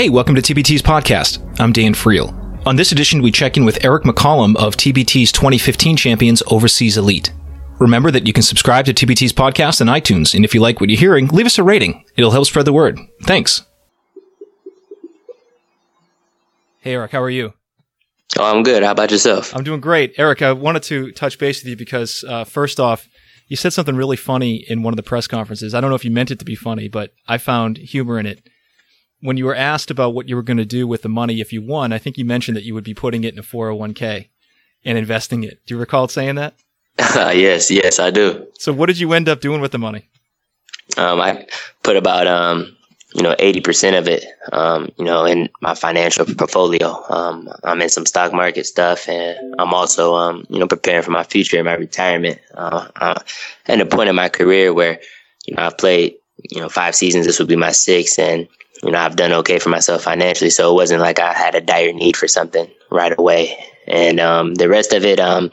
Hey, welcome to TBT's podcast. I'm Dan Friel. On this edition, we check in with Eric McCollum of TBT's 2015 champions Overseas Elite. Remember that you can subscribe to TBT's podcast on iTunes, and if you like what you're hearing, leave us a rating. It'll help spread the word. Thanks. Hey, Eric, how are you? Oh, I'm good. How about yourself? I'm doing great. Eric, I wanted to touch base with you because, uh, first off, you said something really funny in one of the press conferences. I don't know if you meant it to be funny, but I found humor in it. When you were asked about what you were going to do with the money if you won, I think you mentioned that you would be putting it in a 401k and investing it. Do you recall saying that? yes, yes, I do. So, what did you end up doing with the money? Um, I put about um, you know, 80% of it, um, you know, in my financial portfolio. Um, I'm in some stock market stuff and I'm also, um, you know, preparing for my future and my retirement. Uh, uh, at a point in my career where, you know, I've played, you know, five seasons. This would be my sixth and, you know, I've done okay for myself financially. So it wasn't like I had a dire need for something right away. And, um, the rest of it, um,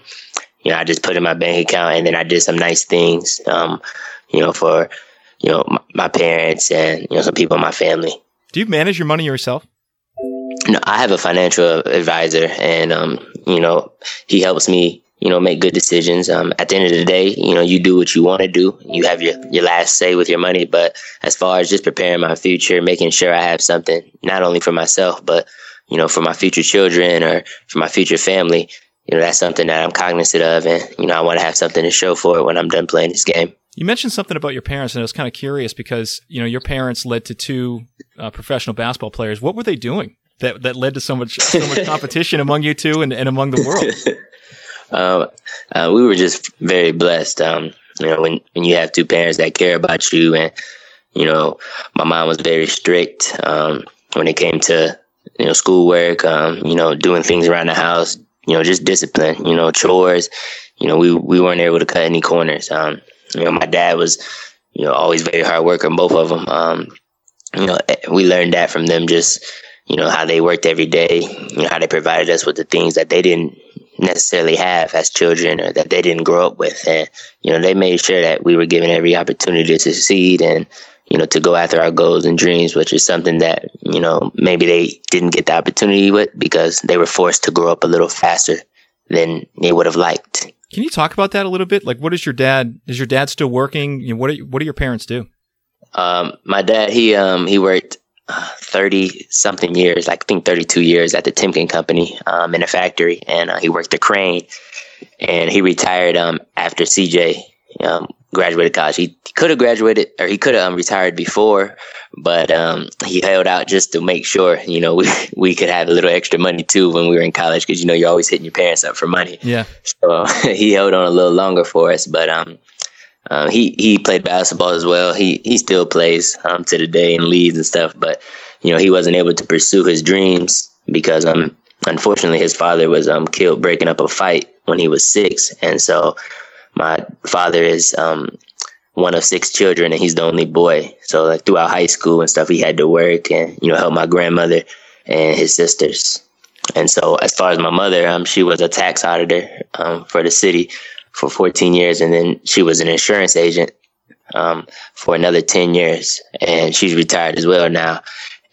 you know, I just put in my bank account and then I did some nice things, um, you know, for, you know, my, my parents and, you know, some people in my family. Do you manage your money yourself? No, I have a financial advisor and, um, you know, he helps me, you know, make good decisions. Um, at the end of the day, you know, you do what you want to do. You have your, your last say with your money. But as far as just preparing my future, making sure I have something not only for myself, but, you know, for my future children or for my future family, you know, that's something that I'm cognizant of. And, you know, I want to have something to show for it when I'm done playing this game. You mentioned something about your parents, and I was kind of curious because you know your parents led to two uh, professional basketball players. What were they doing that that led to so much so much competition among you two and, and among the world? Um, uh, we were just very blessed. Um, you know, when when you have two parents that care about you, and you know, my mom was very strict um, when it came to you know schoolwork. Um, you know, doing things around the house. You know, just discipline. You know, chores. You know, we we weren't able to cut any corners. Um, you know, my dad was, you know, always very hard worker, both of them. Um, you know, eh, we learned that from them just, you know, how they worked every day, you know, how they provided us with the things that they didn't necessarily have as children or that they didn't grow up with. And, you know, they made sure that we were given every opportunity to succeed and, you know, to go after our goals and dreams, which is something that, you know, maybe they didn't get the opportunity with because they were forced to grow up a little faster than they would have liked. Can you talk about that a little bit? Like, what is your dad? Is your dad still working? You know, what do, what do your parents do? Um, my dad, he um, he worked thirty something years, like I think thirty two years at the Timken company um, in a factory, and uh, he worked the crane. And he retired um, after CJ um, graduated college. He could have graduated or he could have um, retired before, but um, he held out just to make sure, you know, we, we could have a little extra money too when we were in college because, you know, you're always hitting your parents up for money. Yeah. So he held on a little longer for us, but um, he, he played basketball as well. He, he still plays um, to the day in leagues and stuff, but, you know, he wasn't able to pursue his dreams because, um, unfortunately, his father was um, killed breaking up a fight when he was six. And so, my father is um, one of six children and he's the only boy. So like throughout high school and stuff, he had to work and, you know, help my grandmother and his sisters. And so as far as my mother, um, she was a tax auditor um, for the city for 14 years. And then she was an insurance agent um, for another 10 years. And she's retired as well now.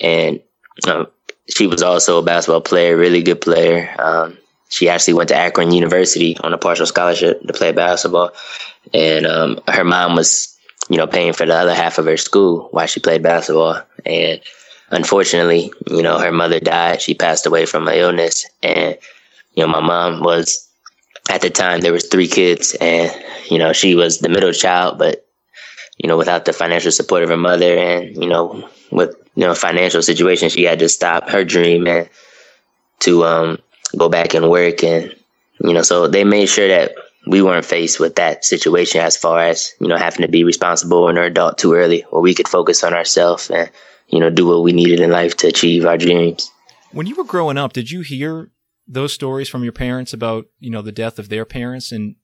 And um, she was also a basketball player, really good player. Um, she actually went to Akron University on a partial scholarship to play basketball, and um, her mom was, you know, paying for the other half of her school while she played basketball. And unfortunately, you know, her mother died. She passed away from an illness, and you know, my mom was at the time there was three kids, and you know, she was the middle child, but you know, without the financial support of her mother, and you know, with you know, financial situation, she had to stop her dream and to um go back and work and you know so they made sure that we weren't faced with that situation as far as you know having to be responsible and an adult too early where we could focus on ourselves and you know do what we needed in life to achieve our dreams. When you were growing up did you hear those stories from your parents about you know the death of their parents and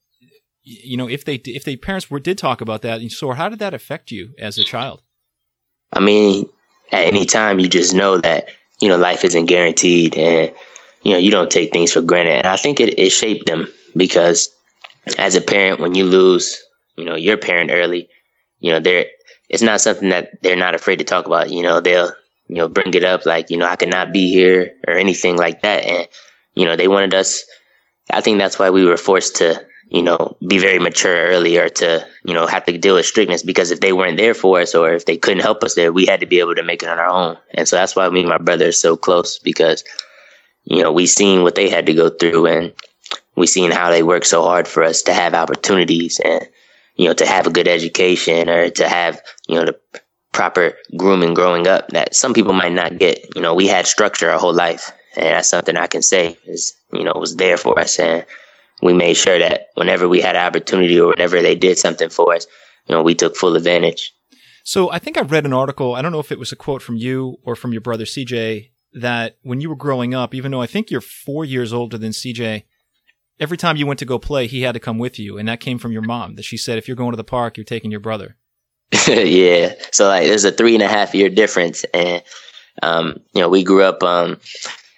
you know if they if they parents were did talk about that and so how did that affect you as a child i mean at any time you just know that you know life isn't guaranteed and you know, you don't take things for granted. And I think it, it shaped them because as a parent, when you lose, you know, your parent early, you know, they're, it's not something that they're not afraid to talk about. You know, they'll, you know, bring it up like, you know, I could not be here or anything like that. And, you know, they wanted us, I think that's why we were forced to, you know, be very mature earlier to, you know, have to deal with strictness because if they weren't there for us or if they couldn't help us there, we had to be able to make it on our own. And so that's why me and my brother are so close because, you know, we seen what they had to go through and we seen how they worked so hard for us to have opportunities and, you know, to have a good education or to have, you know, the proper grooming growing up that some people might not get. You know, we had structure our whole life. And that's something I can say is, you know, it was there for us. And we made sure that whenever we had an opportunity or whenever they did something for us, you know, we took full advantage. So I think I read an article. I don't know if it was a quote from you or from your brother CJ that when you were growing up, even though I think you're four years older than CJ, every time you went to go play, he had to come with you. And that came from your mom that she said, if you're going to the park, you're taking your brother. yeah. So like there's a three and a half year difference. And, um, you know, we grew up, um,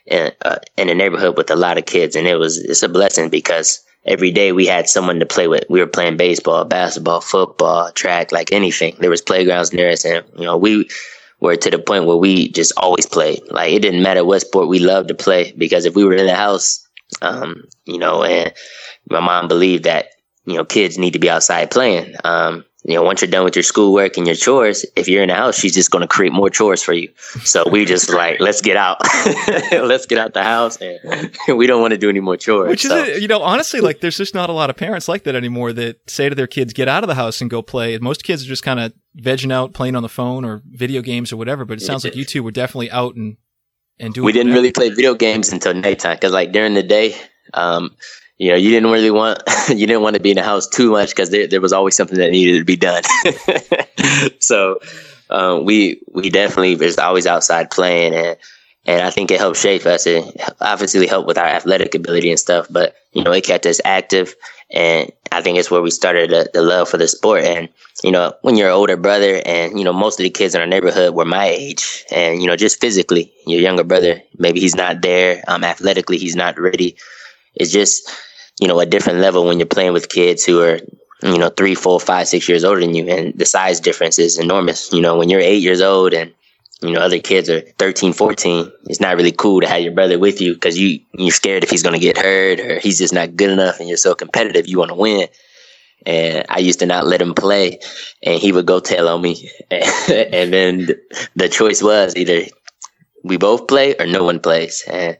in, uh, in a neighborhood with a lot of kids and it was, it's a blessing because every day we had someone to play with. We were playing baseball, basketball, football, track, like anything. There was playgrounds near us and, you know, we, were to the point where we just always played. Like it didn't matter what sport we loved to play because if we were in the house, um, you know, and my mom believed that, you know, kids need to be outside playing. Um, you know, once you're done with your schoolwork and your chores, if you're in the house, she's just going to create more chores for you. So we just like, let's get out, let's get out the house, and we don't want to do any more chores. Which so. is, you know, honestly, like there's just not a lot of parents like that anymore that say to their kids, "Get out of the house and go play." Most kids are just kind of vegging out, playing on the phone or video games or whatever. But it sounds like you two were definitely out and and doing. We didn't really play video games until nighttime because, like, during the day, um, you know, you didn't really want you didn't want to be in the house too much because there, there was always something that needed to be done. so um, we we definitely was always outside playing and and I think it helped shape us. It obviously helped with our athletic ability and stuff, but you know, it kept us active, and I think it's where we started the, the love for the sport. And you know, when you're an older brother, and you know, most of the kids in our neighborhood were my age, and you know, just physically, your younger brother, maybe he's not there. Um, athletically, he's not ready. It's just you know, a different level when you're playing with kids who are, you know, three, four, five, six years older than you. And the size difference is enormous. You know, when you're eight years old and, you know, other kids are 13, 14, it's not really cool to have your brother with you because you, you're scared if he's going to get hurt or he's just not good enough and you're so competitive, you want to win. And I used to not let him play and he would go tell on me. and then the choice was either we both play or no one plays. And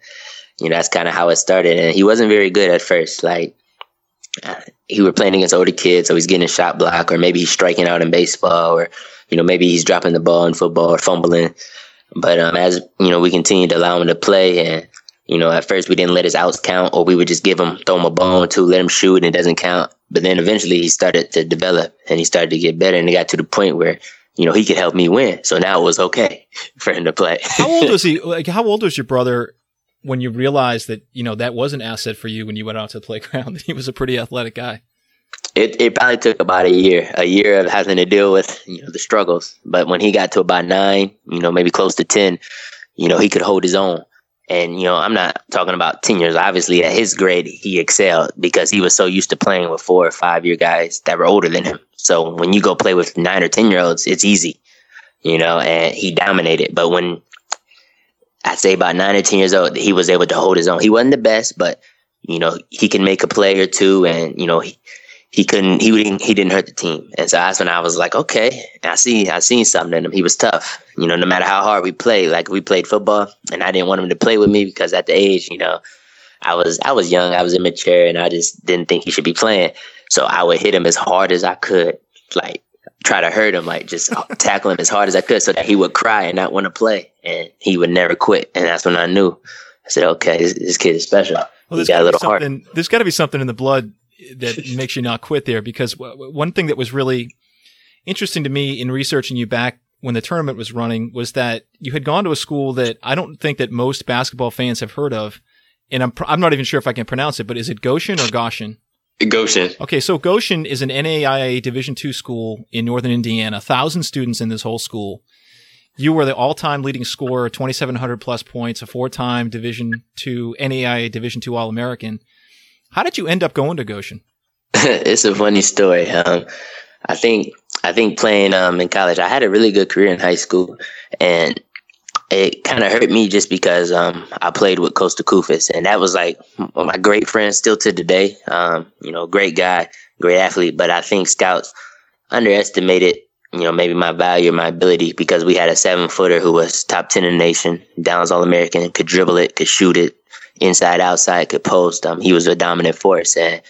you know, that's kind of how it started. And he wasn't very good at first. Like, uh, he were playing against older kids, so he's getting a shot block, or maybe he's striking out in baseball, or, you know, maybe he's dropping the ball in football or fumbling. But um, as, you know, we continued to allow him to play, and, you know, at first we didn't let his outs count, or we would just give him, throw him a bone to let him shoot, and it doesn't count. But then eventually he started to develop, and he started to get better, and it got to the point where, you know, he could help me win. So now it was okay for him to play. how old was he? Like, how old was your brother when you realized that you know that was an asset for you when you went out to the playground that he was a pretty athletic guy. It, it probably took about a year a year of having to deal with you know the struggles. But when he got to about nine you know maybe close to 10 you know he could hold his own. And you know i'm not talking about 10 years. Obviously at his grade he excelled because he was so used to playing with four or five year guys that were older than him. So when you go play with nine or 10 year olds it's easy you know and he dominated. But when I'd say about nine or ten years old, he was able to hold his own. He wasn't the best, but you know he can make a play or two, and you know he he couldn't he didn't he didn't hurt the team. And so that's when I was like, okay, I see I seen something in him. He was tough. You know, no matter how hard we played, like we played football, and I didn't want him to play with me because at the age, you know, I was I was young, I was immature, and I just didn't think he should be playing. So I would hit him as hard as I could, like try to hurt him, like just tackle him as hard as I could so that he would cry and not want to play. And he would never quit. And that's when I knew. I said, okay, this, this kid is special. Well, there's got a little heart. There's got to be something in the blood that makes you not quit there because one thing that was really interesting to me in researching you back when the tournament was running was that you had gone to a school that I don't think that most basketball fans have heard of. And I'm, I'm not even sure if I can pronounce it, but is it Goshen or Goshen? Goshen. Okay, so Goshen is an NAIA Division two school in northern Indiana. A thousand students in this whole school. You were the all-time leading scorer, 2,700 plus points, a four-time Division two NAIA Division two All-American. How did you end up going to Goshen? it's a funny story. Um, I think I think playing um, in college, I had a really good career in high school, and it kind of hurt me just because um, I played with Costa Koufos, and that was like my great friend still to today. Um, you know, great guy, great athlete, but I think scouts underestimated, you know, maybe my value my ability because we had a seven footer who was top 10 in the nation, Downs All American, could dribble it, could shoot it inside, outside, could post. Um, he was a dominant force. And,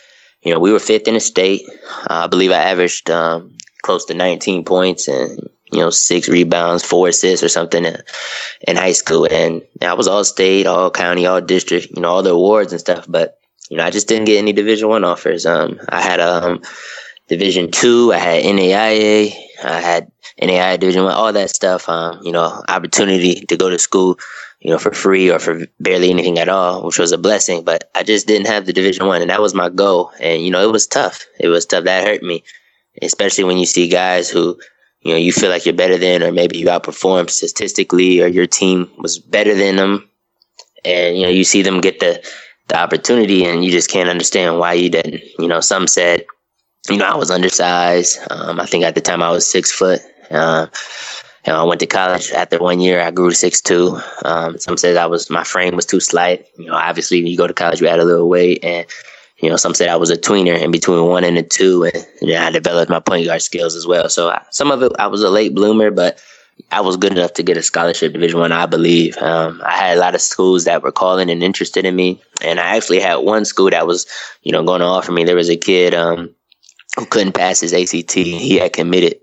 you know, we were fifth in the state. Uh, I believe I averaged um, close to 19 points and, you know, six rebounds, four assists or something in, high school. And I was all state, all county, all district, you know, all the awards and stuff. But, you know, I just didn't get any division one offers. Um, I had um, division two, I had NAIA, I had NAIA division one, all that stuff. Um, you know, opportunity to go to school, you know, for free or for barely anything at all, which was a blessing. But I just didn't have the division one and that was my goal. And, you know, it was tough. It was tough. That hurt me, especially when you see guys who, you know, you feel like you're better than, or maybe you outperformed statistically, or your team was better than them, and you know, you see them get the the opportunity, and you just can't understand why you didn't. You know, some said, you know, I was undersized. Um, I think at the time I was six foot. Uh, you know, I went to college after one year. I grew to six two. Um, some said I was my frame was too slight. You know, obviously, when you go to college, you add a little weight, and you know, some said I was a tweener in between one and a two, and I developed my point guard skills as well. So I, some of it, I was a late bloomer, but I was good enough to get a scholarship Division One, I, I believe. Um, I had a lot of schools that were calling and interested in me, and I actually had one school that was, you know, going to offer me. There was a kid um, who couldn't pass his ACT. He had committed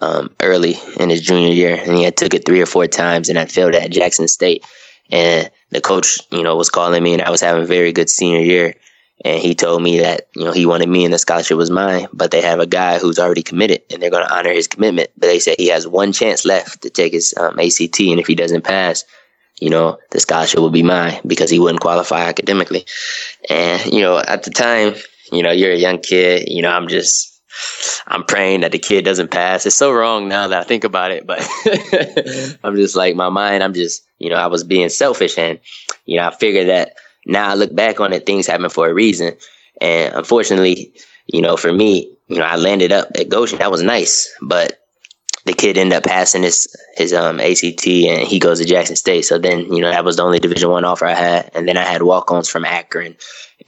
um, early in his junior year, and he had took it three or four times, and I failed at Jackson State. And the coach, you know, was calling me, and I was having a very good senior year and he told me that you know he wanted me and the scholarship was mine but they have a guy who's already committed and they're going to honor his commitment but they said he has one chance left to take his um, ACT and if he doesn't pass you know the scholarship will be mine because he wouldn't qualify academically and you know at the time you know you're a young kid you know i'm just I'm praying that the kid doesn't pass. It's so wrong now that I think about it, but I'm just like my mind. I'm just, you know, I was being selfish and, you know, I figured that now I look back on it, things happen for a reason. And unfortunately, you know, for me, you know, I landed up at Goshen. That was nice, but the kid ended up passing his his um ACT and he goes to Jackson State. So then, you know, that was the only Division One offer I had, and then I had walk-ons from Akron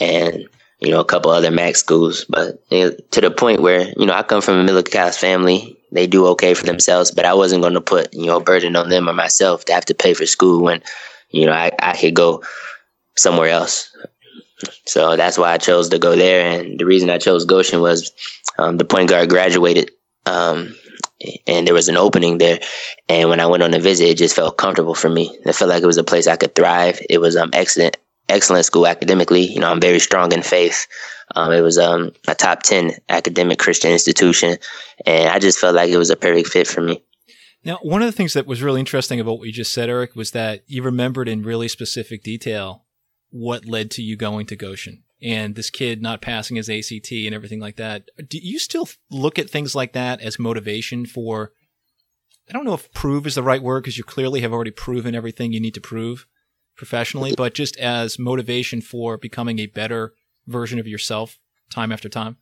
and you know a couple other MAC schools. But you know, to the point where you know I come from a middle class family, they do okay for themselves, but I wasn't going to put you know a burden on them or myself to have to pay for school when you know I I could go somewhere else. So that's why I chose to go there. And the reason I chose Goshen was um, the point guard graduated, um, and there was an opening there. And when I went on a visit, it just felt comfortable for me. It felt like it was a place I could thrive. It was um, excellent, excellent school academically. You know, I'm very strong in faith. Um, it was um, a top ten academic Christian institution, and I just felt like it was a perfect fit for me. Now, one of the things that was really interesting about what you just said, Eric, was that you remembered in really specific detail what led to you going to Goshen and this kid not passing his ACT and everything like that. Do you still look at things like that as motivation for? I don't know if prove is the right word because you clearly have already proven everything you need to prove professionally, but just as motivation for becoming a better version of yourself time after time.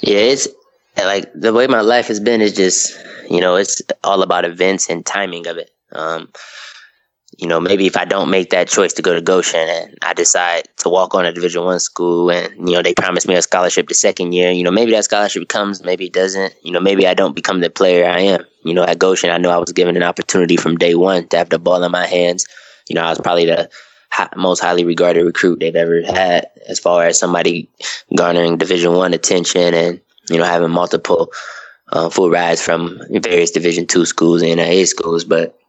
Yeah, it's like the way my life has been is just, you know, it's all about events and timing of it. Um, you know, maybe if I don't make that choice to go to Goshen and I decide to walk on a Division One school, and you know they promise me a scholarship the second year, you know maybe that scholarship comes, maybe it doesn't. You know, maybe I don't become the player I am. You know, at Goshen, I know I was given an opportunity from day one to have the ball in my hands. You know, I was probably the most highly regarded recruit they've ever had, as far as somebody garnering Division One attention and you know having multiple uh, full rides from various Division Two schools and A schools, but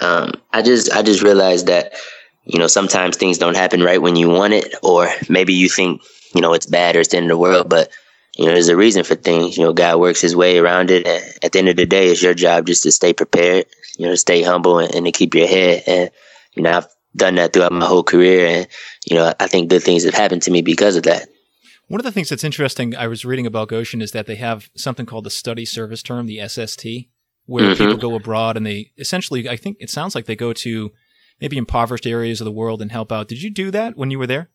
um, I just I just realized that you know sometimes things don't happen right when you want it, or maybe you think you know it's bad or it's the end of the world, but you know there's a reason for things. You know, God works His way around it, and at the end of the day, it's your job just to stay prepared. You know, stay humble and, and to keep your head. And you know, I've done that throughout my whole career, and you know, I think good things have happened to me because of that. One of the things that's interesting, I was reading about Goshen, is that they have something called the study service term, the SST, where mm-hmm. people go abroad and they essentially, I think it sounds like they go to maybe impoverished areas of the world and help out. Did you do that when you were there?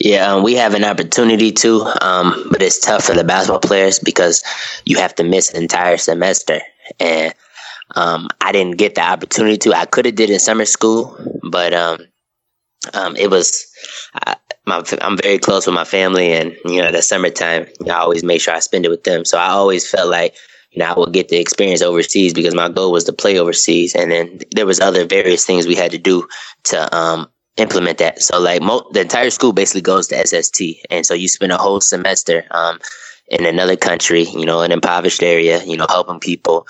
Yeah, um, we have an opportunity to, um, but it's tough for the basketball players because you have to miss an entire semester. And um, I didn't get the opportunity to. I could have did in summer school, but um, um, it was. I, my, I'm very close with my family, and you know, the summertime, you know, I always make sure I spend it with them. So I always felt like know I would get the experience overseas because my goal was to play overseas, and then there was other various things we had to do to um, implement that. So like mo- the entire school basically goes to SST, and so you spend a whole semester um, in another country, you know, an impoverished area, you know, helping people.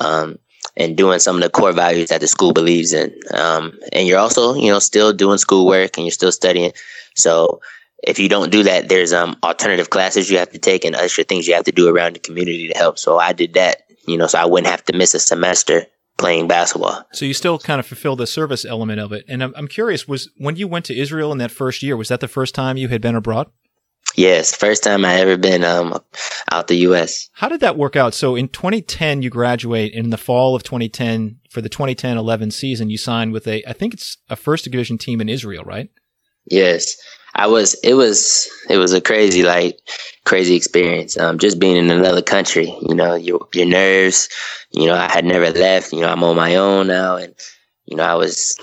Um, and doing some of the core values that the school believes in. Um, and you're also, you know, still doing schoolwork and you're still studying. So if you don't do that, there's um alternative classes you have to take and extra things you have to do around the community to help. So I did that, you know, so I wouldn't have to miss a semester playing basketball. So you still kind of fulfill the service element of it. And I'm, I'm curious, was when you went to Israel in that first year, was that the first time you had been abroad? Yes, first time I ever been um, out the U.S. How did that work out? So in 2010, you graduate. In the fall of 2010, for the 2010-11 season, you signed with a, I think it's a first division team in Israel, right? Yes, I was. It was. It was a crazy, like, crazy experience. Um, just being in another country. You know, your your nerves. You know, I had never left. You know, I'm on my own now, and you know, I was.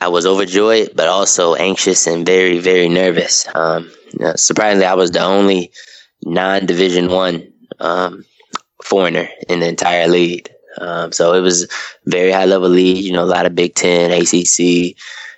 I was overjoyed, but also anxious and very, very nervous. Um, you know, surprisingly, I was the only non-Division One um, foreigner in the entire league. Um, so it was very high level league. You know, a lot of Big Ten, ACC,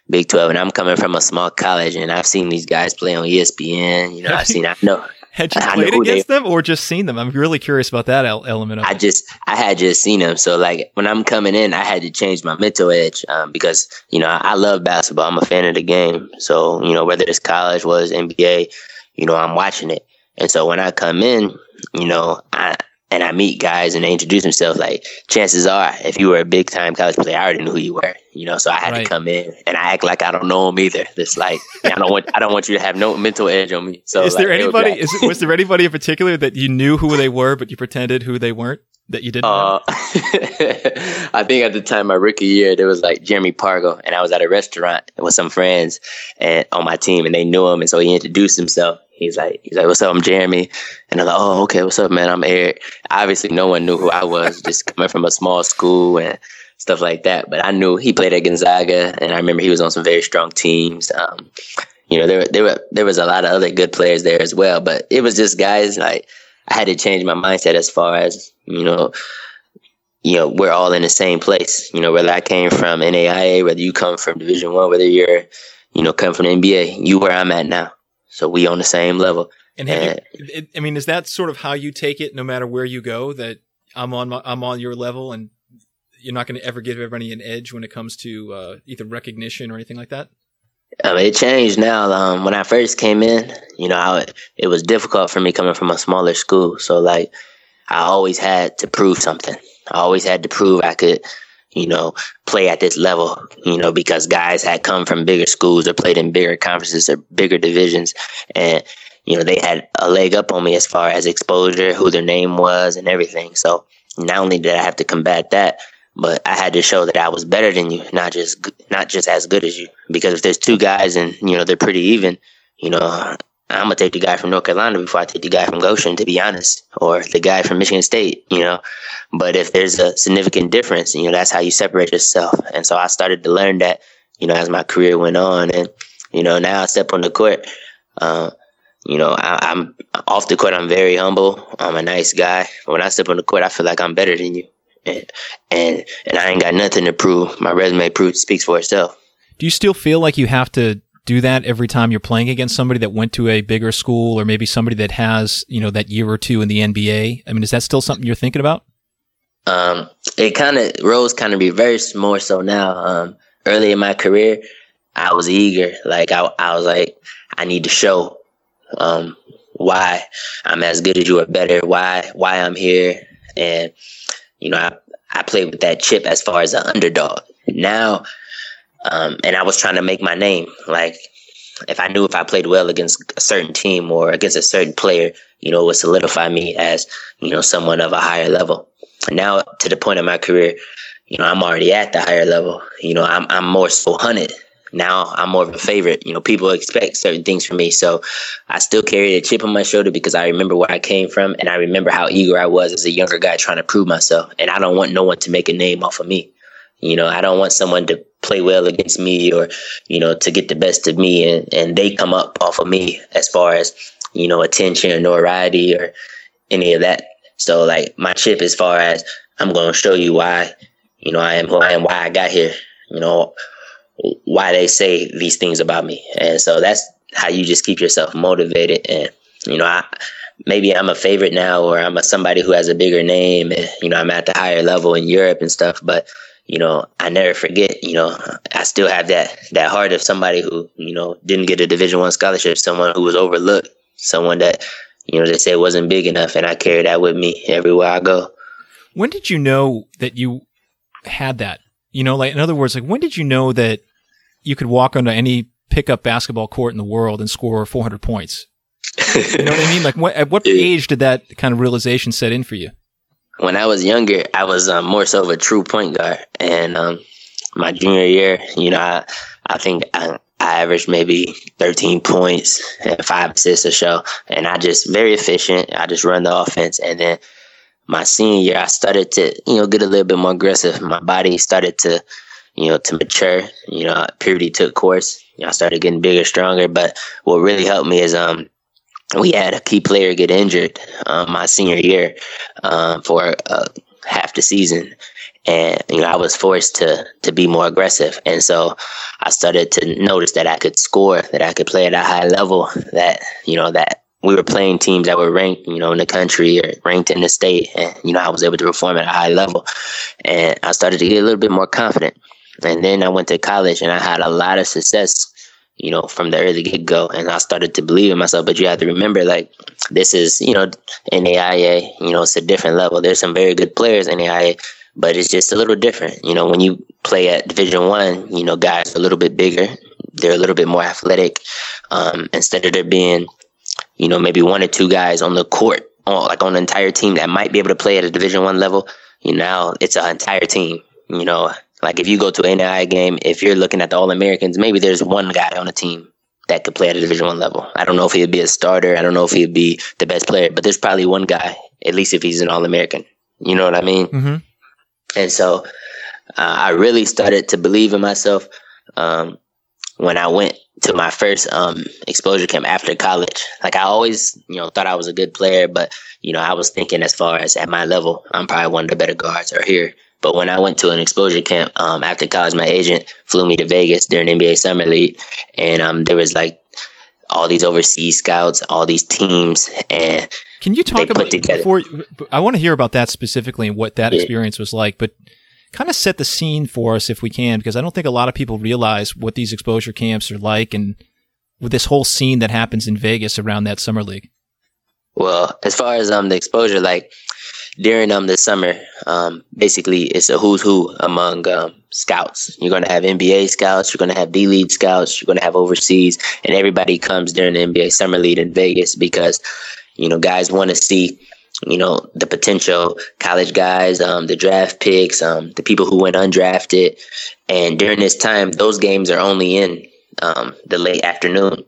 Big 12. And I'm coming from a small college and I've seen these guys play on ESPN. You know, I've seen, I know. Had you played against them or just seen them? I'm really curious about that element of I it. just, I had just seen them. So like when I'm coming in, I had to change my mental edge um, because, you know, I, I love basketball. I'm a fan of the game. So, you know, whether it's college, was NBA, you know, I'm watching it. And so when I come in, you know, I, and I meet guys and they introduce themselves, like chances are, if you were a big time college player, I already knew who you were. You know, so I had right. to come in and I act like I don't know them either. It's like I don't want I don't want you to have no mental edge on me. So is like, there anybody? Is was there anybody in particular that you knew who they were, but you pretended who they weren't? That you didn't. Uh, I think at the time my rookie year, there was like Jeremy Pargo, and I was at a restaurant with some friends and on my team, and they knew him, and so he introduced himself. He's like, he's like, "What's up? I'm Jeremy," and I'm like, "Oh, okay. What's up, man? I'm Eric." Obviously, no one knew who I was, just coming from a small school and stuff like that. But I knew he played at Gonzaga, and I remember he was on some very strong teams. Um, you know, there there were there was a lot of other good players there as well, but it was just guys like I had to change my mindset as far as you know. You know, we're all in the same place. You know, whether I came from NAIA, whether you come from Division One, whether you're, you know, come from the NBA, you where I'm at now. So we on the same level. And, and you, I mean, is that sort of how you take it, no matter where you go? That I'm on my, I'm on your level, and you're not going to ever give everybody an edge when it comes to uh, either recognition or anything like that. Um, it changed now. Um, when I first came in, you know, I, it was difficult for me coming from a smaller school. So like, I always had to prove something. I always had to prove I could you know, play at this level, you know, because guys had come from bigger schools or played in bigger conferences or bigger divisions. And, you know, they had a leg up on me as far as exposure, who their name was and everything. So not only did I have to combat that, but I had to show that I was better than you, not just, not just as good as you. Because if there's two guys and, you know, they're pretty even, you know, I'm gonna take the guy from North Carolina before I take the guy from Goshen, to be honest, or the guy from Michigan State, you know. But if there's a significant difference, you know, that's how you separate yourself. And so I started to learn that, you know, as my career went on, and you know, now I step on the court. Uh, you know, I, am off the court. I'm very humble. I'm a nice guy. When I step on the court, I feel like I'm better than you, and and and I ain't got nothing to prove. My resume proves speaks for itself. Do you still feel like you have to do that every time you're playing against somebody that went to a bigger school or maybe somebody that has, you know, that year or two in the NBA? I mean, is that still something you're thinking about? Um, it kind of roles kind of reversed more so now. Um, early in my career, I was eager. Like I, I was like, I need to show, um, why I'm as good as you or better, why, why I'm here. And, you know, I, I played with that chip as far as an underdog. Now um, and I was trying to make my name. Like, if I knew if I played well against a certain team or against a certain player, you know, it would solidify me as, you know, someone of a higher level. And Now, to the point of my career, you know, I'm already at the higher level. You know, I'm, I'm more so hunted. now I'm more of a favorite. You know, people expect certain things from me. So I still carry a chip on my shoulder because I remember where I came from and I remember how eager I was as a younger guy trying to prove myself. And I don't want no one to make a name off of me. You know, I don't want someone to play well against me or, you know, to get the best of me and, and they come up off of me as far as, you know, attention or notoriety or any of that. So like my chip as far as I'm going to show you why, you know, I am who I am, why I got here, you know, why they say these things about me. And so that's how you just keep yourself motivated. And, you know, I, maybe I'm a favorite now or I'm a somebody who has a bigger name and, you know, I'm at the higher level in Europe and stuff, but you know, I never forget, you know, I still have that, that heart of somebody who, you know, didn't get a division one scholarship, someone who was overlooked, someone that, you know, they say wasn't big enough. And I carry that with me everywhere I go. When did you know that you had that? You know, like, in other words, like, when did you know that you could walk onto any pickup basketball court in the world and score 400 points? you know what I mean? Like, what, at what age did that kind of realization set in for you? When I was younger, I was um, more so of a true point guard. And um, my junior year, you know, I, I think I, I averaged maybe 13 points and five assists a show. And I just very efficient. I just run the offense. And then my senior year, I started to, you know, get a little bit more aggressive. My body started to, you know, to mature. You know, puberty took course. You know, I started getting bigger, stronger. But what really helped me is um, we had a key player get injured um, my senior year um, for uh, half the season, and you know I was forced to to be more aggressive, and so I started to notice that I could score, that I could play at a high level, that you know that we were playing teams that were ranked, you know, in the country or ranked in the state, and you know I was able to perform at a high level, and I started to get a little bit more confident. And then I went to college, and I had a lot of success you know, from the early get go. And I started to believe in myself. But you have to remember, like, this is, you know, NAIA, you know, it's a different level. There's some very good players in NAIA, but it's just a little different. You know, when you play at Division One, you know, guys are a little bit bigger, they're a little bit more athletic. Um, instead of there being, you know, maybe one or two guys on the court, like on the entire team that might be able to play at a Division One level, you know, now it's an entire team. You know, like if you go to an NAIA game, if you're looking at the All Americans, maybe there's one guy on the team that could play at a Division One level. I don't know if he'd be a starter. I don't know if he'd be the best player, but there's probably one guy, at least if he's an All American. You know what I mean? Mm-hmm. And so uh, I really started to believe in myself um, when I went to my first um, exposure camp after college. Like I always, you know, thought I was a good player, but you know, I was thinking as far as at my level, I'm probably one of the better guards are here. But when I went to an exposure camp um, after college, my agent flew me to Vegas during NBA Summer League, and um, there was like all these overseas scouts, all these teams, and can you talk about before? I want to hear about that specifically and what that yeah. experience was like, but kind of set the scene for us if we can, because I don't think a lot of people realize what these exposure camps are like and with this whole scene that happens in Vegas around that summer league. Well, as far as um the exposure, like during um the summer, um basically it's a who's who among um, scouts. You're gonna have NBA scouts, you're gonna have D League scouts, you're gonna have overseas, and everybody comes during the NBA summer league in Vegas because you know guys want to see you know the potential college guys, um, the draft picks, um, the people who went undrafted, and during this time, those games are only in um, the late afternoon.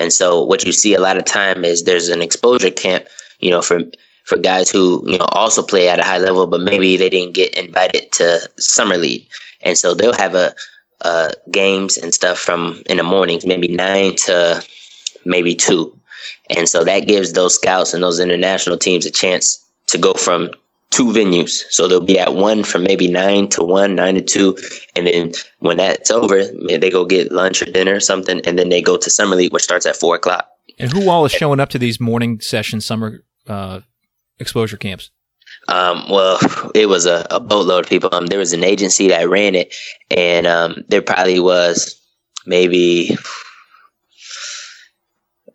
And so what you see a lot of time is there's an exposure camp, you know, for for guys who you know also play at a high level, but maybe they didn't get invited to summer league, and so they'll have a uh, games and stuff from in the mornings, maybe nine to maybe two, and so that gives those scouts and those international teams a chance to go from two venues. So they'll be at one from maybe nine to one, nine to two, and then when that's over, they go get lunch or dinner or something, and then they go to summer league, which starts at four o'clock. And who all is showing up to these morning session summer uh, exposure camps? Um, well, it was a, a, boatload of people. Um, there was an agency that ran it, and um, there probably was maybe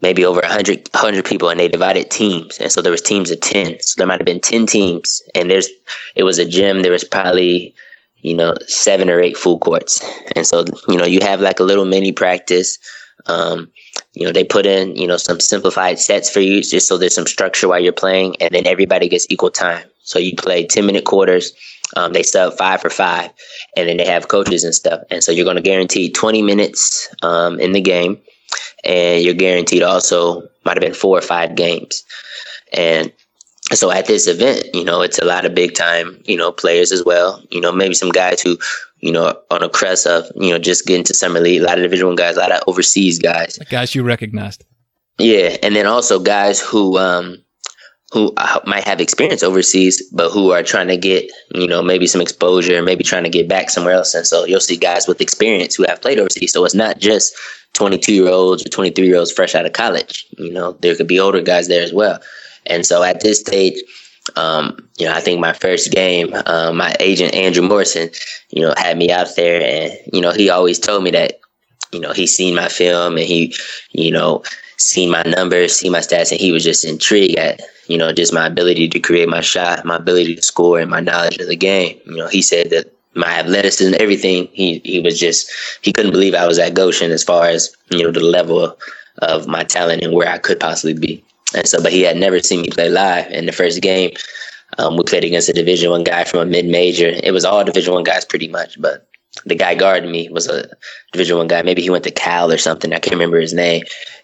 maybe over 100, 100 people, and they divided teams, and so there was teams of ten. So there might have been ten teams, and there's it was a gym. There was probably you know seven or eight full courts, and so you know you have like a little mini practice. Um, you know, they put in, you know, some simplified sets for you just so there's some structure while you're playing and then everybody gets equal time. So you play 10 minute quarters Um, they sub five for five, and then they have coaches and stuff. And so you're going to guarantee 20 minutes um, in the game, and you're guaranteed also might have been four or five games. And so at this event, you know, it's a lot of big time, you know, players as well. You know, maybe some guys who, you know, on a crest of, you know, just getting to summer league. A lot of Division One guys, a lot of overseas guys, guys you recognized. Yeah, and then also guys who um who might have experience overseas, but who are trying to get, you know, maybe some exposure, maybe trying to get back somewhere else. And so you'll see guys with experience who have played overseas. So it's not just 22 year olds or 23 year olds fresh out of college. You know, there could be older guys there as well. And so at this stage, um, you know, I think my first game, uh, my agent Andrew Morrison, you know, had me out there, and you know, he always told me that, you know, he's seen my film and he, you know, seen my numbers, seen my stats, and he was just intrigued at, you know, just my ability to create my shot, my ability to score, and my knowledge of the game. You know, he said that my athleticism, and everything. He he was just he couldn't believe I was at Goshen as far as you know the level of my talent and where I could possibly be. And so, but he had never seen me play live. In the first game, um, we played against a Division One guy from a mid major. It was all Division One guys pretty much, but the guy guarding me was a Division One guy. Maybe he went to Cal or something. I can't remember his name.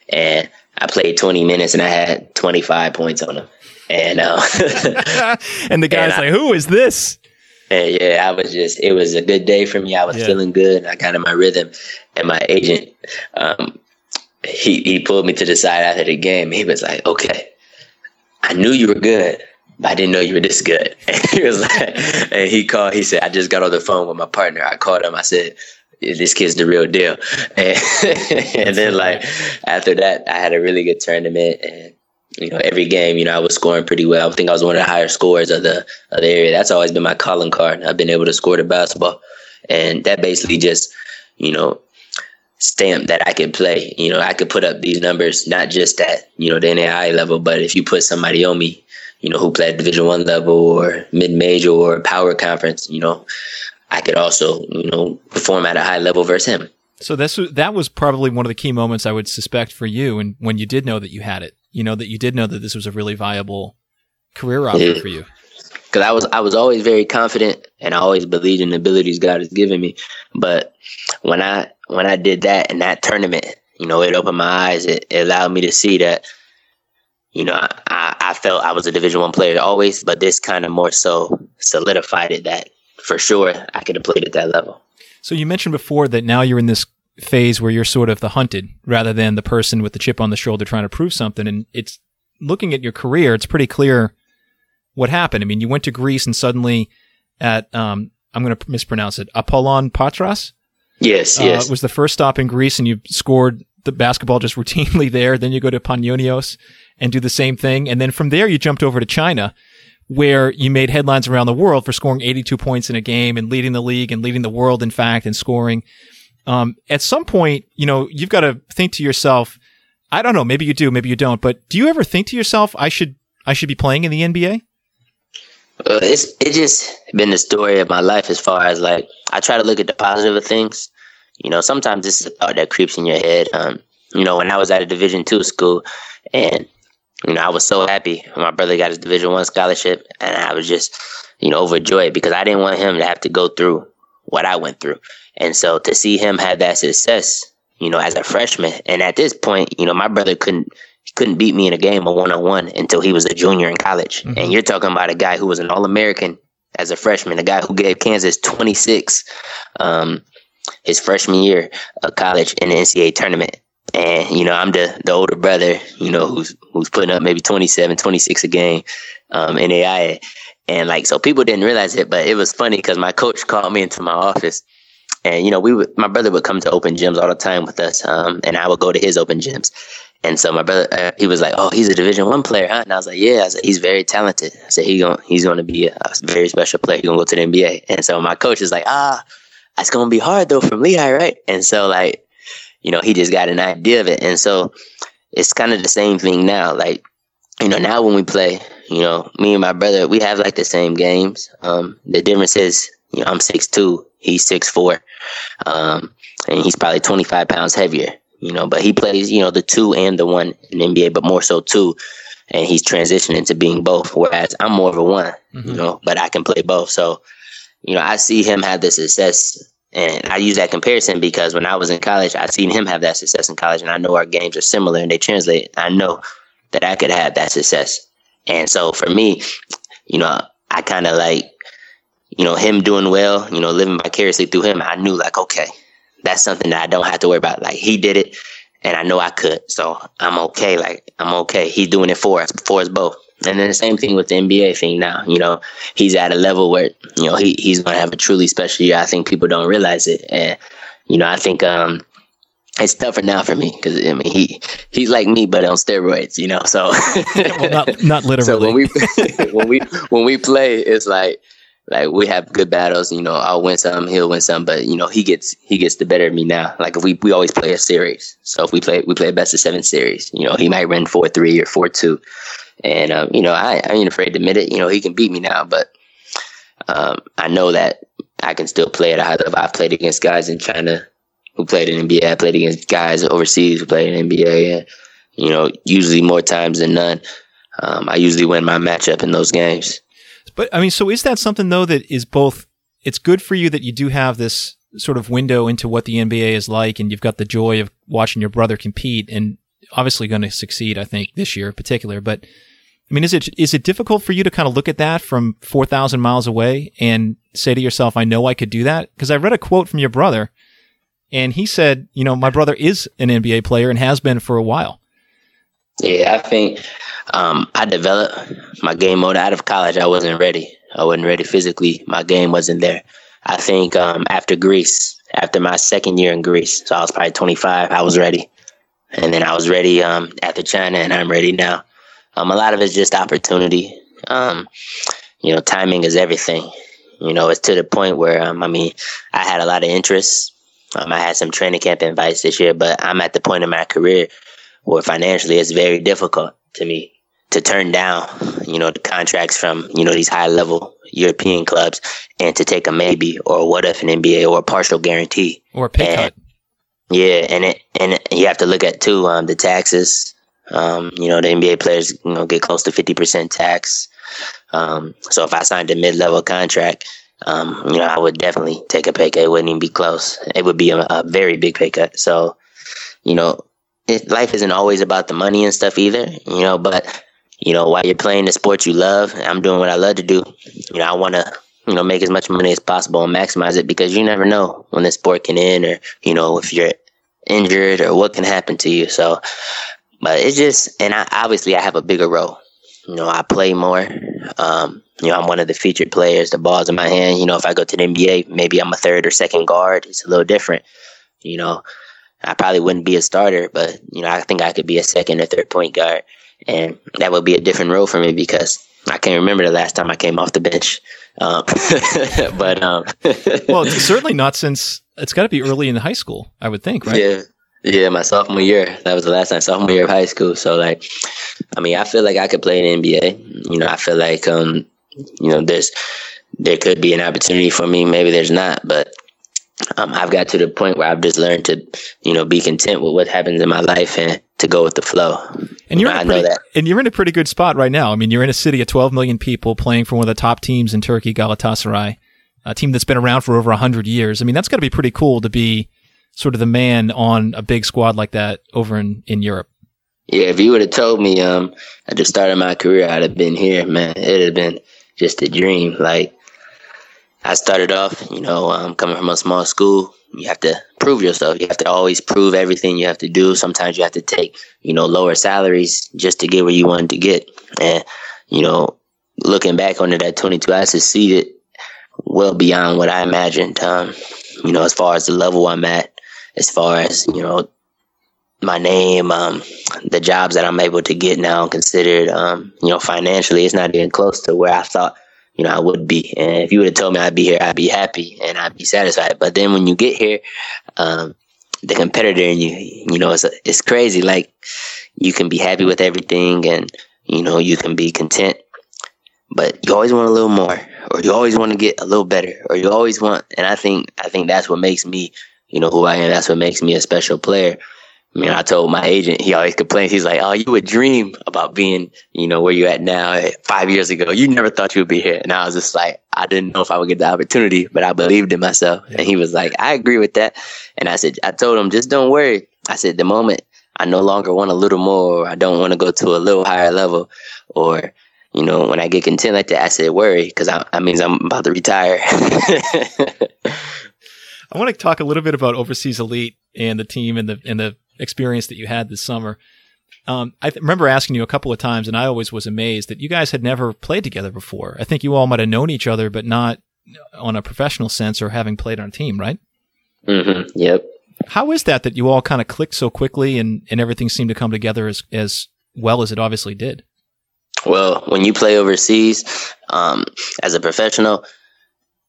And I played 20 minutes and I had 25 points on him. And uh, and the guy's and like, I, "Who is this?" And yeah, I was just. It was a good day for me. I was yeah. feeling good. I got in my rhythm, and my agent, um, he he pulled me to the side after the game. He was like, "Okay, I knew you were good, but I didn't know you were this good." And he was like, and he called. He said, "I just got on the phone with my partner. I called him. I said." This kid's the real deal, and, and then like after that, I had a really good tournament, and you know, every game, you know, I was scoring pretty well. I think I was one of the higher scorers of the of the area. That's always been my calling card. I've been able to score the basketball, and that basically just, you know, stamp that I can play. You know, I could put up these numbers not just at you know the NAI level, but if you put somebody on me, you know, who played Division One level or mid major or power conference, you know, I could also you know perform at a high level versus him. So this that was probably one of the key moments I would suspect for you, and when you did know that you had it, you know that you did know that this was a really viable career option yeah. for you. Because I was I was always very confident, and I always believed in the abilities God has given me. But when I when I did that in that tournament, you know, it opened my eyes. It, it allowed me to see that, you know, I, I felt I was a Division One player always, but this kind of more so solidified it that for sure I could have played at that level. So you mentioned before that now you're in this phase where you're sort of the hunted rather than the person with the chip on the shoulder trying to prove something. And it's looking at your career, it's pretty clear what happened. I mean, you went to Greece and suddenly at, um, I'm going to mispronounce it, Apollon Patras Yes, uh, yes. Was the first stop in Greece, and you scored the basketball just routinely there. Then you go to Panionios and do the same thing, and then from there you jumped over to China, where you made headlines around the world for scoring 82 points in a game and leading the league and leading the world, in fact, in scoring. Um, at some point, you know, you've got to think to yourself, I don't know, maybe you do, maybe you don't, but do you ever think to yourself, I should, I should be playing in the NBA? Uh, it's it just been the story of my life as far as like I try to look at the positive of things. You know, sometimes this is a thought that creeps in your head. Um, you know, when I was at a Division two school, and you know, I was so happy my brother got his Division one scholarship, and I was just you know overjoyed because I didn't want him to have to go through what I went through, and so to see him have that success, you know, as a freshman, and at this point, you know, my brother couldn't couldn't beat me in a game of one on one until he was a junior in college. Mm-hmm. And you're talking about a guy who was an All American as a freshman, a guy who gave Kansas 26 um, his freshman year of college in the NCAA tournament. And, you know, I'm the, the older brother, you know, who's who's putting up maybe 27, 26 a game um, in AI. And like, so people didn't realize it, but it was funny because my coach called me into my office and, you know, we would, my brother would come to open gyms all the time with us. Um, and I would go to his open gyms. And so my brother, uh, he was like, "Oh, he's a Division One player, huh?" And I was like, "Yeah." I said, "He's very talented." I said, "He going he's going to be a, very special player. He's going to go to the NBA." And so my coach is like, "Ah, it's going to be hard though from Lehigh, right?" And so like, you know, he just got an idea of it, and so it's kind of the same thing now. Like, you know, now when we play, you know, me and my brother, we have like the same games. Um, the difference is, you know, I'm six two, he's six four, um, and he's probably twenty five pounds heavier you know, but he plays, you know, the two and the one in NBA, but more so two. And he's transitioning to being both. Whereas I'm more of a one, mm-hmm. you know, but I can play both. So, you know, I see him have the success and I use that comparison because when I was in college, I seen him have that success in college and I know our games are similar and they translate. I know that I could have that success. And so for me, you know, I kind of like, you know, him doing well, you know, living vicariously through him. I knew like, okay, that's something that I don't have to worry about. Like he did it and I know I could. So I'm okay. Like I'm okay. He's doing it for us, for us both. And then the same thing with the NBA thing now. You know, he's at a level where, you know, he, he's going to have a truly special year. I think people don't realize it. And, you know, I think um, it's tougher now for me because I mean he he's like me but on steroids, you know. So well, not not literally. So when we when we when we play, it's like like we have good battles. You know, I'll win some, he'll win some, but you know he gets he gets the better of me now. Like if we we always play a series, so if we play we play a best of seven series, you know he might win four three or four two, and um, you know I I ain't afraid to admit it. You know he can beat me now, but um, I know that I can still play at a high level. I've played against guys in China who played in NBA. I played against guys overseas who played in NBA, and you know usually more times than none. Um, I usually win my matchup in those games. But I mean, so is that something though that is both? It's good for you that you do have this sort of window into what the NBA is like, and you've got the joy of watching your brother compete, and obviously going to succeed. I think this year in particular, but. I mean, is it is it difficult for you to kind of look at that from four thousand miles away and say to yourself, "I know I could do that"? Because I read a quote from your brother, and he said, "You know, my brother is an NBA player and has been for a while." Yeah, I think um, I developed my game mode out of college. I wasn't ready. I wasn't ready physically. My game wasn't there. I think um, after Greece, after my second year in Greece, so I was probably 25, I was ready. And then I was ready um, after China, and I'm ready now. Um, a lot of it's just opportunity. Um, you know, timing is everything. You know, it's to the point where, um, I mean, I had a lot of interest. I had some training camp invites this year, but I'm at the point in my career where financially it's very difficult to me to turn down, you know, the contracts from, you know, these high level European clubs and to take a maybe or what if an NBA or a partial guarantee. Or a pay and, cut. Yeah, and it and you have to look at too um, the taxes. Um, you know, the NBA players, you know, get close to fifty percent tax. Um, so if I signed a mid level contract, um, you know, I would definitely take a pay cut. It wouldn't even be close. It would be a, a very big pay cut. So, you know, it, life isn't always about the money and stuff either. You know, but you know, while you're playing the sport you love, I'm doing what I love to do. You know, I want to, you know, make as much money as possible and maximize it because you never know when the sport can end or, you know, if you're injured or what can happen to you. So, but it's just, and I, obviously I have a bigger role. You know, I play more. Um, you know, I'm one of the featured players. The ball's in my hand. You know, if I go to the NBA, maybe I'm a third or second guard. It's a little different. You know, I probably wouldn't be a starter, but you know, I think I could be a second or third point guard and that would be a different role for me because I can't remember the last time I came off the bench. Um, but um, well, certainly not since it's got to be early in high school, I would think, right? Yeah, yeah, my sophomore year. That was the last time sophomore year of high school. So like, I mean, I feel like I could play in the NBA. You know, I feel like um, you know, there's there could be an opportunity for me. Maybe there's not, but um, I've got to the point where I've just learned to, you know, be content with what happens in my life and to go with the flow. And you're, in a pretty, and you're in a pretty good spot right now. I mean, you're in a city of 12 million people playing for one of the top teams in Turkey, Galatasaray, a team that's been around for over 100 years. I mean, that's got to be pretty cool to be sort of the man on a big squad like that over in, in Europe. Yeah, if you would have told me um, at the start of my career I'd have been here, man, it'd have been just a dream. Like, I started off, you know, um, coming from a small school. You have to prove yourself. You have to always prove everything you have to do. Sometimes you have to take, you know, lower salaries just to get where you wanted to get. And, you know, looking back on it at 22, I succeeded well beyond what I imagined. Um, you know, as far as the level I'm at, as far as, you know, my name, um, the jobs that I'm able to get now considered, um, you know, financially, it's not even close to where I thought you know, I would be. And if you would have told me I'd be here, I'd be happy and I'd be satisfied. But then when you get here, um, the competitor in you, you know, it's, it's crazy. Like you can be happy with everything and, you know, you can be content, but you always want a little more or you always want to get a little better or you always want, and I think, I think that's what makes me, you know, who I am. That's what makes me a special player I mean, I told my agent, he always complains. He's like, "Oh, you would dream about being, you know, where you're at now. Five years ago, you never thought you would be here." And I was just like, I didn't know if I would get the opportunity, but I believed in myself. Yeah. And he was like, I agree with that. And I said, I told him, just don't worry. I said, the moment I no longer want a little more, I don't want to go to a little higher level, or you know, when I get content like that, I said worry because that means I'm about to retire. I want to talk a little bit about Overseas Elite and the team and the and the experience that you had this summer. Um, I th- remember asking you a couple of times, and I always was amazed that you guys had never played together before. I think you all might have known each other, but not on a professional sense or having played on a team, right? Mm-hmm. Yep. How is that that you all kind of clicked so quickly and, and everything seemed to come together as, as well as it obviously did? Well, when you play overseas um, as a professional,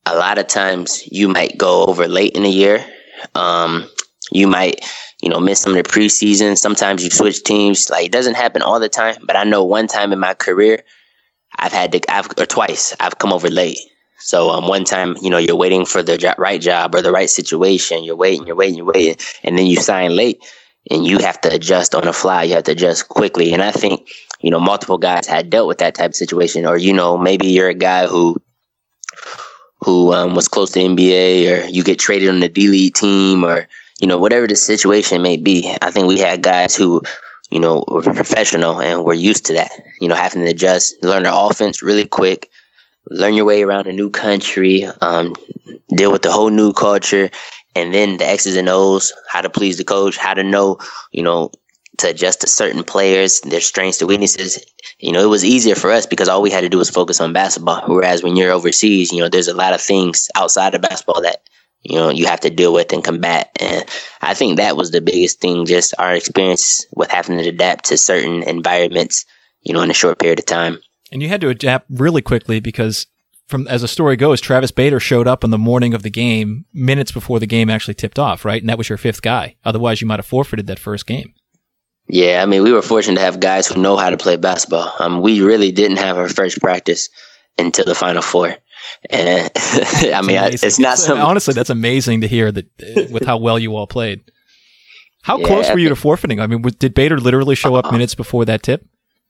a lot of times you might go over late in the year. Um, you might, you know, miss some of the preseason. Sometimes you switch teams. Like it doesn't happen all the time, but I know one time in my career, I've had to, I've, or twice, I've come over late. So um, one time, you know, you're waiting for the jo- right job or the right situation. You're waiting, you're waiting, you're waiting, and then you sign late, and you have to adjust on the fly. You have to adjust quickly. And I think, you know, multiple guys had dealt with that type of situation. Or you know, maybe you're a guy who who um, was close to NBA, or you get traded on the D League team, or you know, whatever the situation may be. I think we had guys who you know, were professional and we're used to that. You know, having to adjust, learn the offense really quick, learn your way around a new country, um, deal with the whole new culture, and then the X's and O's, how to please the coach, how to know, you know, to adjust to certain players, their strengths, their weaknesses. You know, it was easier for us because all we had to do was focus on basketball. Whereas when you're overseas, you know, there's a lot of things outside of basketball that, you know, you have to deal with and combat. And I think that was the biggest thing, just our experience with having to adapt to certain environments, you know, in a short period of time. And you had to adapt really quickly because from as the story goes, Travis Bader showed up on the morning of the game, minutes before the game actually tipped off, right? And that was your fifth guy. Otherwise, you might have forfeited that first game. Yeah, I mean, we were fortunate to have guys who know how to play basketball. Um, we really didn't have our first practice until the Final Four, and I mean, I, it's not some. Honestly, that's amazing to hear that uh, with how well you all played. How yeah, close were you to forfeiting? I mean, did Bader literally show up uh, minutes before that tip?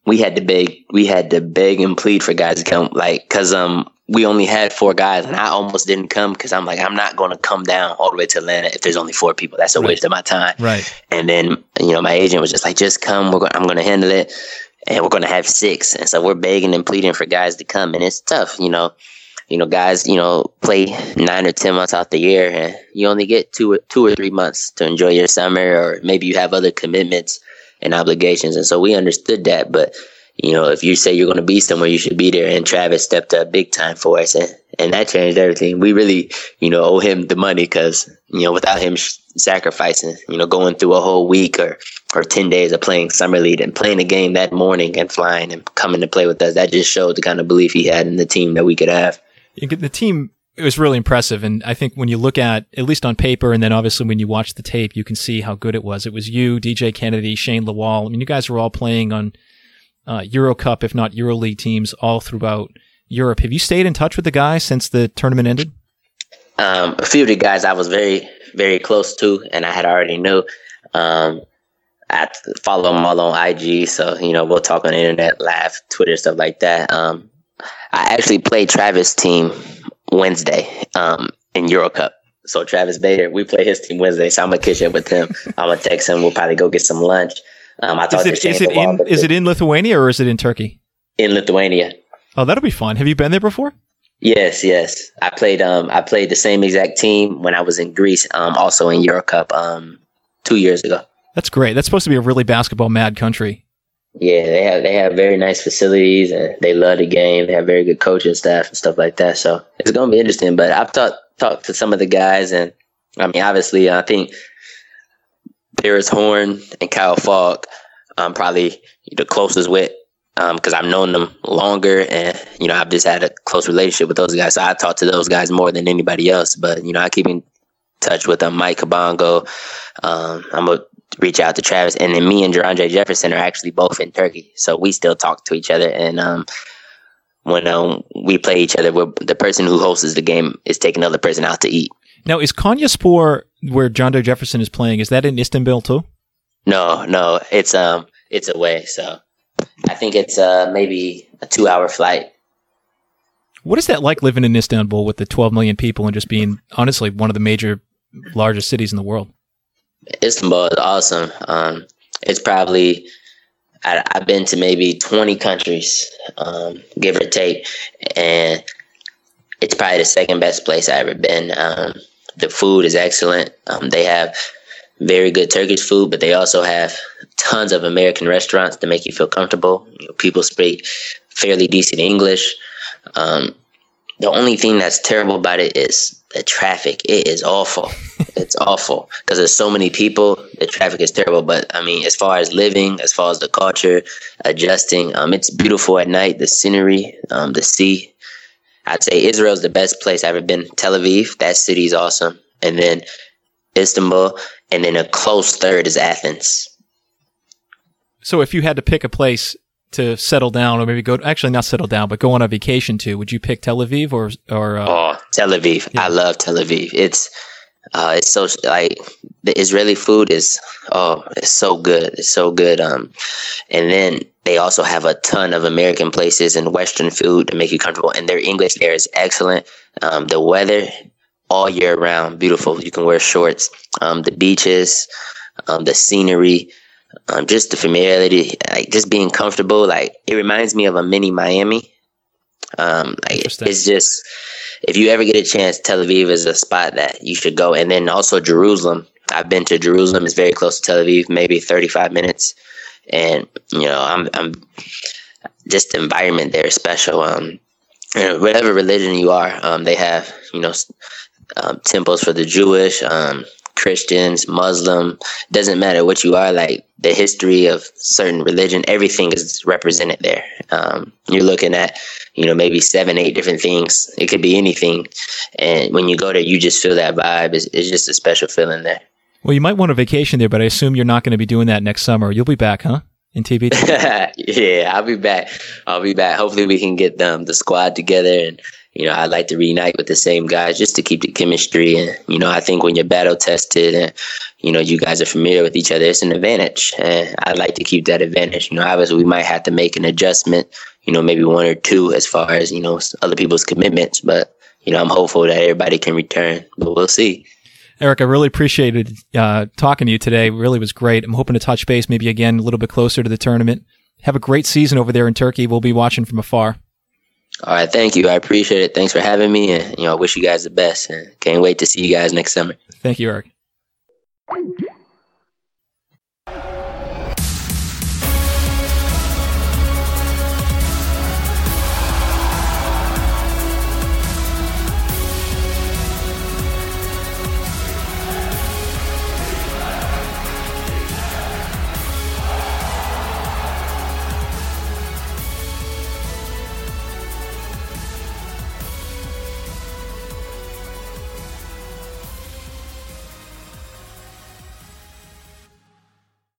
we had to beg, we had to beg and plead for guys to come, like, cause um, we only had four guys, and I almost didn't come because I'm like, I'm not going to come down all the way to Atlanta if there's only four people. That's a right. waste of my time. Right. And then you know, my agent was just like, just come. We're going, I'm going to handle it, and we're going to have six. And so we're begging and pleading for guys to come, and it's tough, you know. You know, guys, you know, play nine or ten months out the year, and you only get two or two or three months to enjoy your summer, or maybe you have other commitments and obligations. And so we understood that, but you know, if you say you're going to be somewhere, you should be there. And Travis stepped up big time for us, and, and that changed everything. We really, you know, owe him the money because, you know, without him sacrificing, you know, going through a whole week or, or 10 days of playing Summer League and playing a game that morning and flying and coming to play with us, that just showed the kind of belief he had in the team that we could have. The team it was really impressive. And I think when you look at, at least on paper, and then obviously when you watch the tape, you can see how good it was. It was you, DJ Kennedy, Shane Lawal. I mean, you guys were all playing on uh, Euro Cup, if not EuroLeague teams all throughout Europe. Have you stayed in touch with the guys since the tournament ended? Um, a few of the guys I was very, very close to, and I had already knew. Um, I follow them all on IG, so you know we'll talk on the internet, laugh, Twitter, stuff like that. Um, I actually played Travis' team Wednesday um, in Euro Cup. So Travis Bader, we play his team Wednesday, so I'm gonna catch up with him. I'm gonna text him. We'll probably go get some lunch. Um, I thought is it, is it in is it in Lithuania or is it in Turkey? In Lithuania. Oh, that'll be fun. Have you been there before? Yes, yes. I played um I played the same exact team when I was in Greece, um also in Euro Cup um two years ago. That's great. That's supposed to be a really basketball mad country. Yeah, they have they have very nice facilities and they love the game. They have very good coaching staff and stuff like that. So it's gonna be interesting. But I've talked talked to some of the guys and I mean obviously I think Paris Horne and Kyle Fogg, I'm probably the closest with because um, I've known them longer, and you know I've just had a close relationship with those guys. So I talk to those guys more than anybody else. But you know I keep in touch with them. Myck Kabongo. Um, I'm gonna reach out to Travis, and then me and Jerandre Jefferson are actually both in Turkey, so we still talk to each other. And um, when um, we play each other, the person who hosts the game is taking another person out to eat. Now, is Konya Konyaspor where John Doe Jefferson is playing? Is that in Istanbul too? No, no, it's um, it's away. So I think it's uh maybe a two-hour flight. What is that like living in Istanbul with the 12 million people and just being honestly one of the major, largest cities in the world? Istanbul is awesome. Um, it's probably I, have been to maybe 20 countries, um, give or take, and it's probably the second best place I've ever been. Um, the food is excellent. Um, they have very good Turkish food, but they also have tons of American restaurants to make you feel comfortable. You know, people speak fairly decent English. Um, the only thing that's terrible about it is the traffic. It is awful. it's awful because there's so many people. The traffic is terrible. But I mean, as far as living, as far as the culture, adjusting, um, it's beautiful at night. The scenery, um, the sea. I'd say Israel's the best place I've ever been. Tel Aviv, that city's awesome. And then Istanbul, and then a close third is Athens. So if you had to pick a place to settle down, or maybe go actually not settle down, but go on a vacation to, would you pick Tel Aviv or or? Uh, oh, Tel Aviv! Yeah. I love Tel Aviv. It's uh, it's so like the Israeli food is oh, it's so good. It's so good. Um, and then they also have a ton of American places and Western food to make you comfortable. And their English there is excellent. Um, the weather all year round, beautiful. You can wear shorts. Um, the beaches, um, the scenery, um, just the familiarity, like just being comfortable. Like it reminds me of a mini Miami. Um, like it's just if you ever get a chance, Tel Aviv is a spot that you should go. And then also Jerusalem. I've been to Jerusalem. It's very close to Tel Aviv, maybe 35 minutes. And, you know, I'm, I'm just the environment there is special. Um, whatever religion you are, um, they have, you know, um, temples for the Jewish, um, Christians, Muslim, doesn't matter what you are, like the history of certain religion, everything is represented there. Um, you're looking at, you know, maybe seven, eight different things. It could be anything. And when you go there, you just feel that vibe. It's, it's just a special feeling there. Well, you might want a vacation there, but I assume you're not going to be doing that next summer. You'll be back, huh? In TBT? yeah, I'll be back. I'll be back. Hopefully, we can get um, the squad together and you know, I'd like to reunite with the same guys just to keep the chemistry. And, you know, I think when you're battle tested and, you know, you guys are familiar with each other, it's an advantage. And I'd like to keep that advantage. You know, obviously we might have to make an adjustment, you know, maybe one or two as far as, you know, other people's commitments. But, you know, I'm hopeful that everybody can return, but we'll see. Eric, I really appreciated uh, talking to you today. It really was great. I'm hoping to touch base maybe again a little bit closer to the tournament. Have a great season over there in Turkey. We'll be watching from afar. All right, thank you. I appreciate it. Thanks for having me, and you know, I wish you guys the best. And can't wait to see you guys next summer. Thank you, Eric.